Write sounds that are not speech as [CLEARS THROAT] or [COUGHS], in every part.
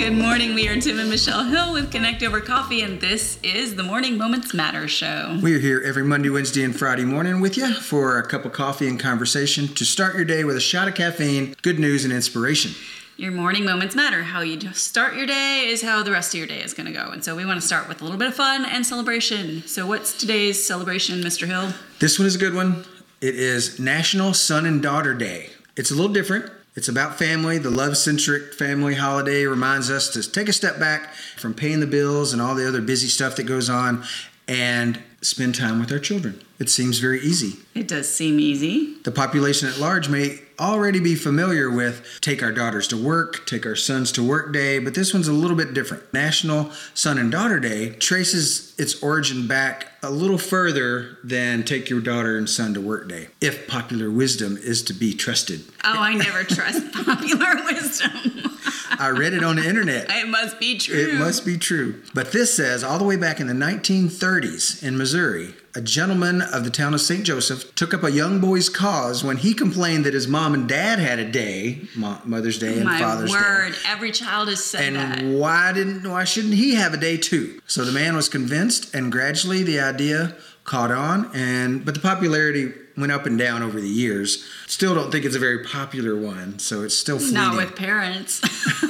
Good morning. We are Tim and Michelle Hill with Connect Over Coffee, and this is the Morning Moments Matter show. We are here every Monday, Wednesday, and Friday morning with you for a cup of coffee and conversation to start your day with a shot of caffeine, good news, and inspiration. Your morning moments matter. How you start your day is how the rest of your day is going to go. And so we want to start with a little bit of fun and celebration. So, what's today's celebration, Mr. Hill? This one is a good one. It is National Son and Daughter Day. It's a little different. It's about family. The love centric family holiday reminds us to take a step back from paying the bills and all the other busy stuff that goes on and spend time with our children. It seems very easy. It does seem easy. The population at large may already be familiar with take our daughters to work, take our sons to work day, but this one's a little bit different. National Son and Daughter Day traces its origin back a little further than take your daughter and son to work day, if popular wisdom is to be trusted. Oh, I never trust [LAUGHS] popular wisdom. I read it on the internet. It must be true. It must be true. But this says all the way back in the 1930s in Missouri, a gentleman of the town of St. Joseph took up a young boy's cause when he complained that his mom and dad had a day, Mother's Day and Father's Day. My Father's word, Day. every child is said And that. why didn't why shouldn't he have a day too? So the man was convinced and gradually the idea caught on and but the popularity went up and down over the years. Still don't think it's a very popular one, so it's still fleeting. Not with parents.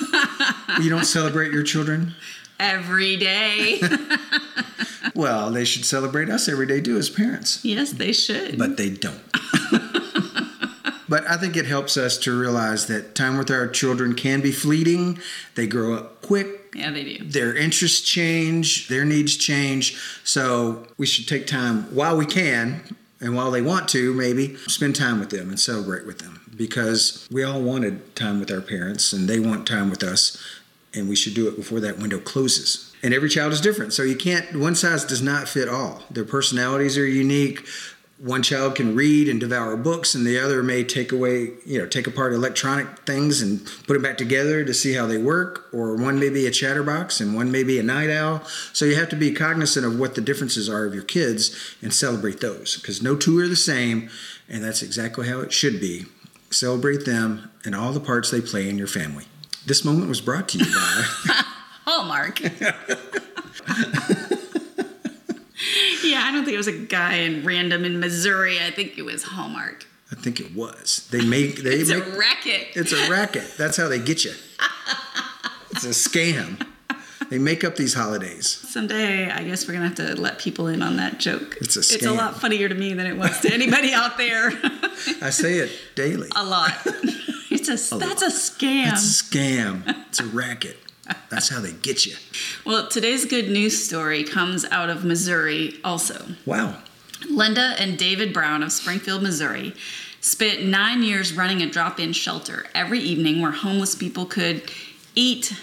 [LAUGHS] you don't celebrate your children? every day. [LAUGHS] Well, they should celebrate us every day too as parents. yes, they should. but they don't. [LAUGHS] but I think it helps us to realize that time with our children can be fleeting. They grow up quick. yeah, they do. Their interests change, their needs change. So we should take time while we can and while they want to, maybe spend time with them and celebrate with them because we all wanted time with our parents and they want time with us, and we should do it before that window closes. And every child is different, so you can't, one size does not fit all. Their personalities are unique. One child can read and devour books, and the other may take away, you know, take apart electronic things and put them back together to see how they work. Or one may be a chatterbox, and one may be a night owl. So you have to be cognizant of what the differences are of your kids and celebrate those, because no two are the same, and that's exactly how it should be. Celebrate them and all the parts they play in your family. This moment was brought to you by. [LAUGHS] Hallmark. [LAUGHS] don't think it was a guy in random in Missouri. I think it was Hallmark. I think it was. They make they It's make a racket. it's a racket. That's how they get you. It's a scam. They make up these holidays. Someday, I guess we're gonna have to let people in on that joke. It's a scam. It's a lot funnier to me than it was to anybody out there. [LAUGHS] I say it daily. a lot. [LAUGHS] It's a, that's a scam. It's a scam. It's a racket. That's how they get you. Well, today's good news story comes out of Missouri also. Wow. Linda and David Brown of Springfield, Missouri, spent nine years running a drop in shelter every evening where homeless people could eat,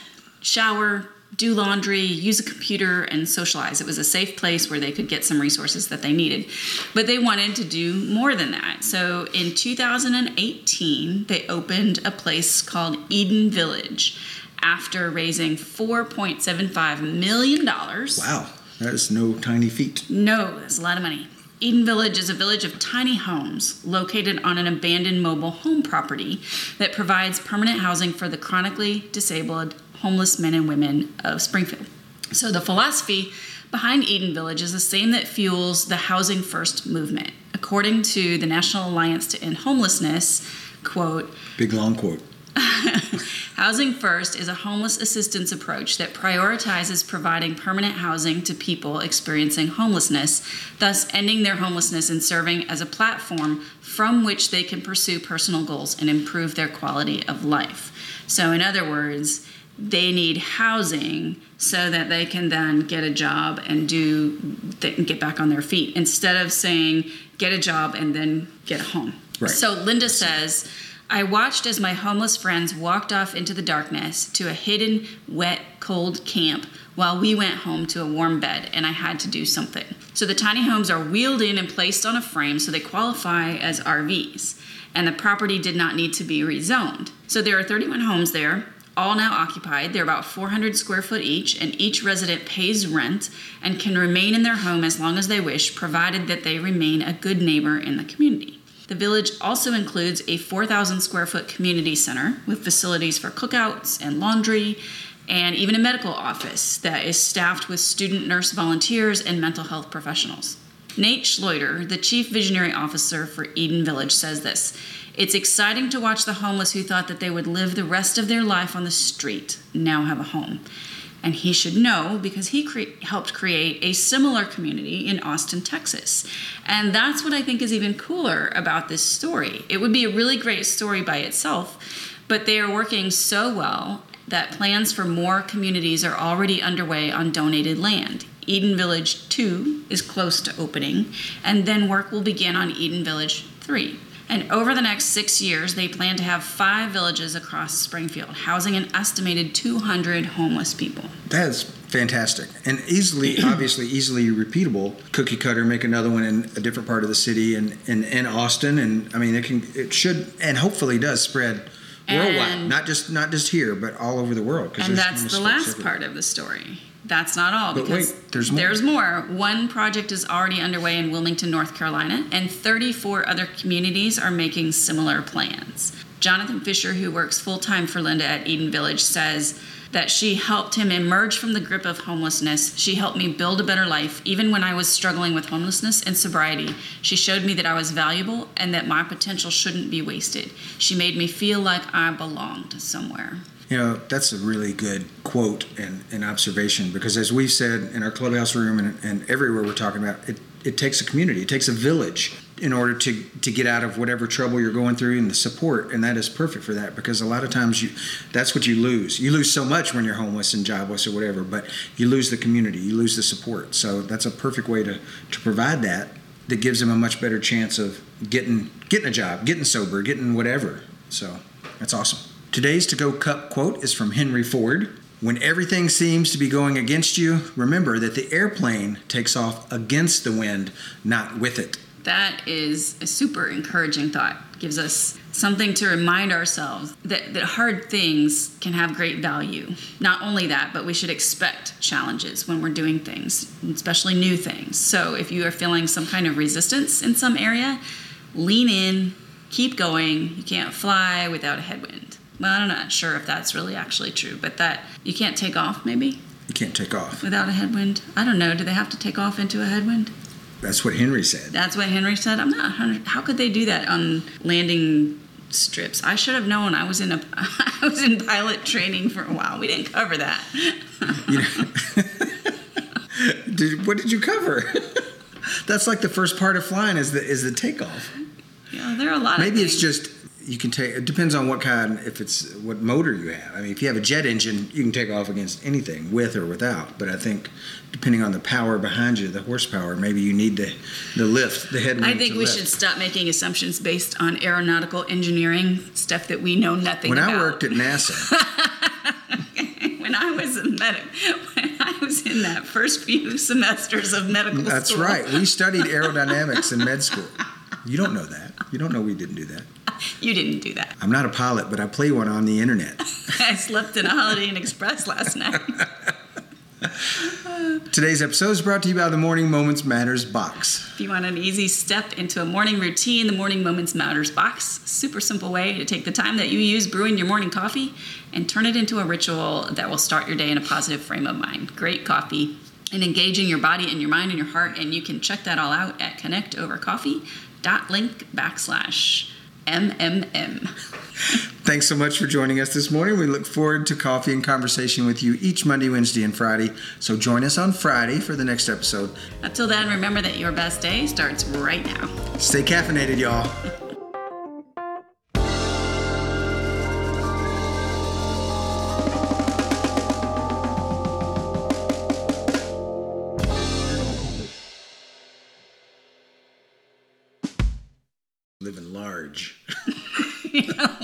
shower, do laundry, use a computer, and socialize. It was a safe place where they could get some resources that they needed. But they wanted to do more than that. So in 2018, they opened a place called Eden Village after raising $4.75 million. Wow. That is no tiny feat. No, that's a lot of money. Eden Village is a village of tiny homes located on an abandoned mobile home property that provides permanent housing for the chronically disabled homeless men and women of Springfield. So, the philosophy behind Eden Village is the same that fuels the Housing First movement. According to the National Alliance to End Homelessness, quote, Big long quote. [LAUGHS] Housing First is a homeless assistance approach that prioritizes providing permanent housing to people experiencing homelessness, thus ending their homelessness and serving as a platform from which they can pursue personal goals and improve their quality of life. So, in other words, they need housing so that they can then get a job and do they can get back on their feet instead of saying get a job and then get a home. Right. So Linda says, I watched as my homeless friends walked off into the darkness to a hidden, wet, cold camp while we went home to a warm bed and I had to do something. So the tiny homes are wheeled in and placed on a frame so they qualify as RVs. And the property did not need to be rezoned. So there are 31 homes there, all now occupied. They're about 400 square foot each, and each resident pays rent and can remain in their home as long as they wish, provided that they remain a good neighbor in the community. The village also includes a 4,000 square foot community center with facilities for cookouts and laundry, and even a medical office that is staffed with student nurse volunteers and mental health professionals. Nate Schlueter, the chief visionary officer for Eden Village, says this It's exciting to watch the homeless who thought that they would live the rest of their life on the street now have a home. And he should know because he cre- helped create a similar community in Austin, Texas. And that's what I think is even cooler about this story. It would be a really great story by itself, but they are working so well that plans for more communities are already underway on donated land. Eden Village 2 is close to opening, and then work will begin on Eden Village 3. And over the next six years, they plan to have five villages across Springfield, housing an estimated 200 homeless people. That's fantastic and easily, [CLEARS THROAT] obviously, easily repeatable. Cookie cutter, make another one in a different part of the city and in, in, Austin, and I mean, it can, it should, and hopefully does spread worldwide, And- not just not just here, but all over the world. And that's the last everywhere. part of the story. That's not all But because wait, there's more. there's more. One project is already underway in Wilmington, North Carolina, and 34 other communities are making similar plans. Jonathan Fisher, who works full time for Linda at Eden Village, says that she helped him emerge from the grip of homelessness. She helped me build a better life, even when I was struggling with homelessness and sobriety. She showed me that I was valuable and that my potential shouldn't be wasted. She made me feel like I belonged somewhere. You know, that's a really good quote and, and observation because, as we've said in our clubhouse room and, and everywhere we're talking about, it, it takes a community, it takes a village in order to, to get out of whatever trouble you're going through and the support. And that is perfect for that because a lot of times you that's what you lose. You lose so much when you're homeless and jobless or whatever, but you lose the community, you lose the support. So that's a perfect way to, to provide that that gives them a much better chance of getting getting a job, getting sober, getting whatever. So that's awesome. Today's to go cup quote is from Henry Ford. When everything seems to be going against you, remember that the airplane takes off against the wind, not with it. That is a super encouraging thought. Gives us something to remind ourselves that, that hard things can have great value. Not only that, but we should expect challenges when we're doing things, especially new things. So if you are feeling some kind of resistance in some area, lean in, keep going. You can't fly without a headwind. Well, I'm not sure if that's really actually true, but that you can't take off maybe You can't take off. without a headwind. I don't know. Do they have to take off into a headwind? That's what Henry said. That's what Henry said. I'm not 100. How could they do that on landing strips? I should have known. I was in a [LAUGHS] I was in pilot training for a while. We didn't cover that. [LAUGHS] You know, [LAUGHS] did, what did you cover? That's like the first part of flying is the is the takeoff. Yeah, there are a lot. Maybe it's just you can take. It depends on what kind. If it's what motor you have. I mean, if you have a jet engine, you can take off against anything, with or without. But I think depending on the power behind you, the horsepower, maybe you need the the lift, the headwind. I think we lift. should stop making assumptions based on aeronautical engineering stuff that we know nothing When about. I worked at NASA, [LAUGHS] when I was in medic, when I was in that first few semesters of medical that's school. That's right. We [LAUGHS] studied aerodynamics in med school. You don't know that. You don't know we didn't do that. [LAUGHS] You didn't do that. I'm not a pilot, but I play one on the internet. [LAUGHS] I slept in a Holiday Inn Express last night. [LAUGHS] Today's episode is brought to you by the Morning Moments Matters box. If you want an easy step into a morning routine, the Morning Moments Matters box. Super simple way to take the time that you use brewing your morning coffee and turn it into a ritual that will start your day in a positive frame of mind. Great coffee and engaging your body and your mind and your heart. And you can check that all out at connectovercoffee.link backslash MMM. Thanks so much for joining us this morning. We look forward to coffee and conversation with you each Monday, Wednesday, and Friday. So join us on Friday for the next episode. Until then, remember that your best day starts right now. Stay caffeinated, y'all.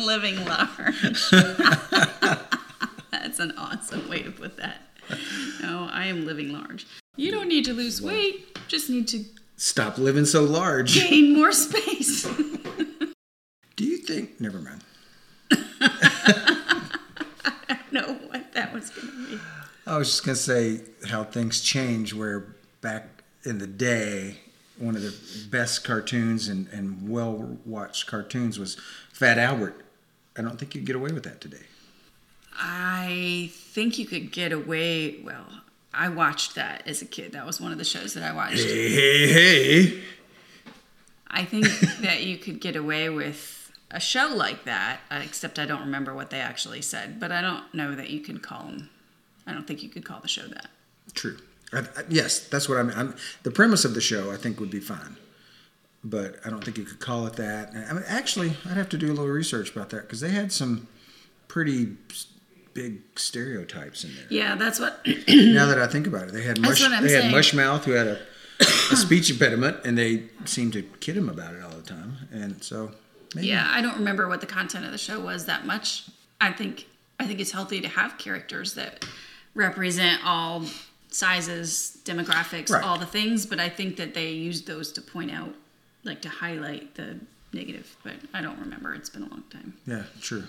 Living large. [LAUGHS] That's an awesome way to put that. No, I am living large. You don't need to lose weight, just need to Stop living so large. gain more space. [LAUGHS] Do you think? Never mind. [LAUGHS] I don't know what that was going to be. I was just gonna say how things change. Where back in the day, one of the best cartoons and, and well watched cartoons was Fat Albert. I don't think you'd get away with that today. I think you could get away. Well, I watched that as a kid. That was one of the shows that I watched. Hey, hey, hey. I think [LAUGHS] that you could get away with a show like that, uh, except I don't remember what they actually said. But I don't know that you could call them. I don't think you could call the show that. True. I, I, yes, that's what I mean. I'm, the premise of the show, I think, would be fine, but I don't think you could call it that. I mean, actually, I'd have to do a little research about that because they had some pretty big stereotypes in there. Yeah, that's what. now that I [COUGHS] think about it, they had mush, they saying. had Mushmouth who had a, a [COUGHS] speech impediment, and they seemed to kid him about it all the time, and so maybe yeah, I don't remember what the content of the show was that much. I think I think it's healthy to have characters that represent all sizes, demographics, Right. all the things. But I think that they used those to point out, like to highlight the negative. But I don't remember. It's been a long time. yeah, true.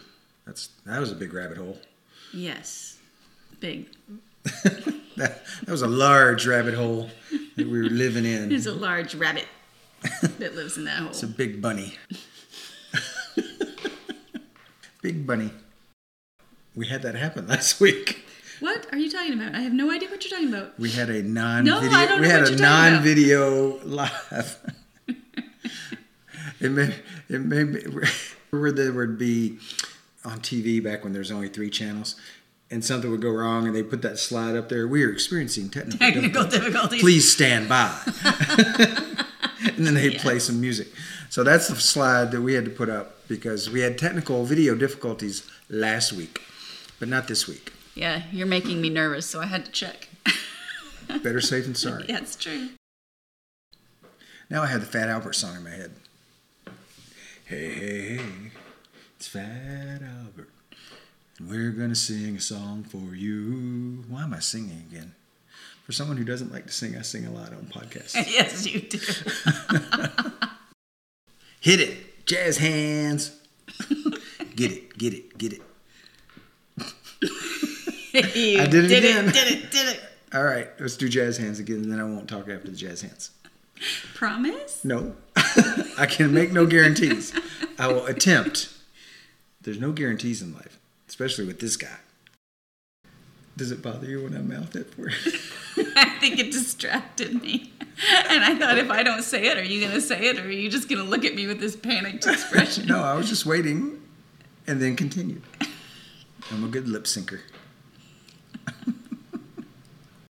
That's that was a big rabbit hole. Yes, big. [LAUGHS] That, that was a large rabbit hole that we were living in. There's a large rabbit that lives in that hole. It's a big bunny. [LAUGHS] big bunny. We had that happen last [LAUGHS] week. What are you talking about? I have no idea what you're talking about. We had a non-video. No, I don't we know had what a you're non-video live. It may it may be, [LAUGHS] where there would be on TV back when there was only three channels, and something would go wrong, and they put that slide up there. We are experiencing technical, Technical difficulties. difficulties. Please stand by. [LAUGHS] and then they'd play some music. So that's the slide that we had to put up because we had technical video difficulties last week, but not this week. Yeah, you're making me nervous, so I had to check. Better safe than sorry. [LAUGHS] yeah, it's true. Now I have the Fat Albert song in my head. Hey, hey, hey, it's Fat Albert. And we're going to sing a song for you. Why am I singing again? For someone who doesn't like to sing, I sing a lot on podcasts. [LAUGHS] yes, you do. [LAUGHS] Hit it. Jazz hands. [LAUGHS] get it, get it, get it. you I did it did again. it, did it, did it. All right, let's do jazz hands again, and then I won't talk after the jazz hands. Promise? No, [LAUGHS] I can make no guarantees. I will attempt. There's no guarantees in life, especially with this guy. Does it bother you when I mouth it for you? [LAUGHS] I think it distracted me. And I thought, if I don't say it, are you going to say it, or are you just going to look at me with this panicked expression? [LAUGHS] no, I was just waiting, and then continued. I'm a good lip syncer.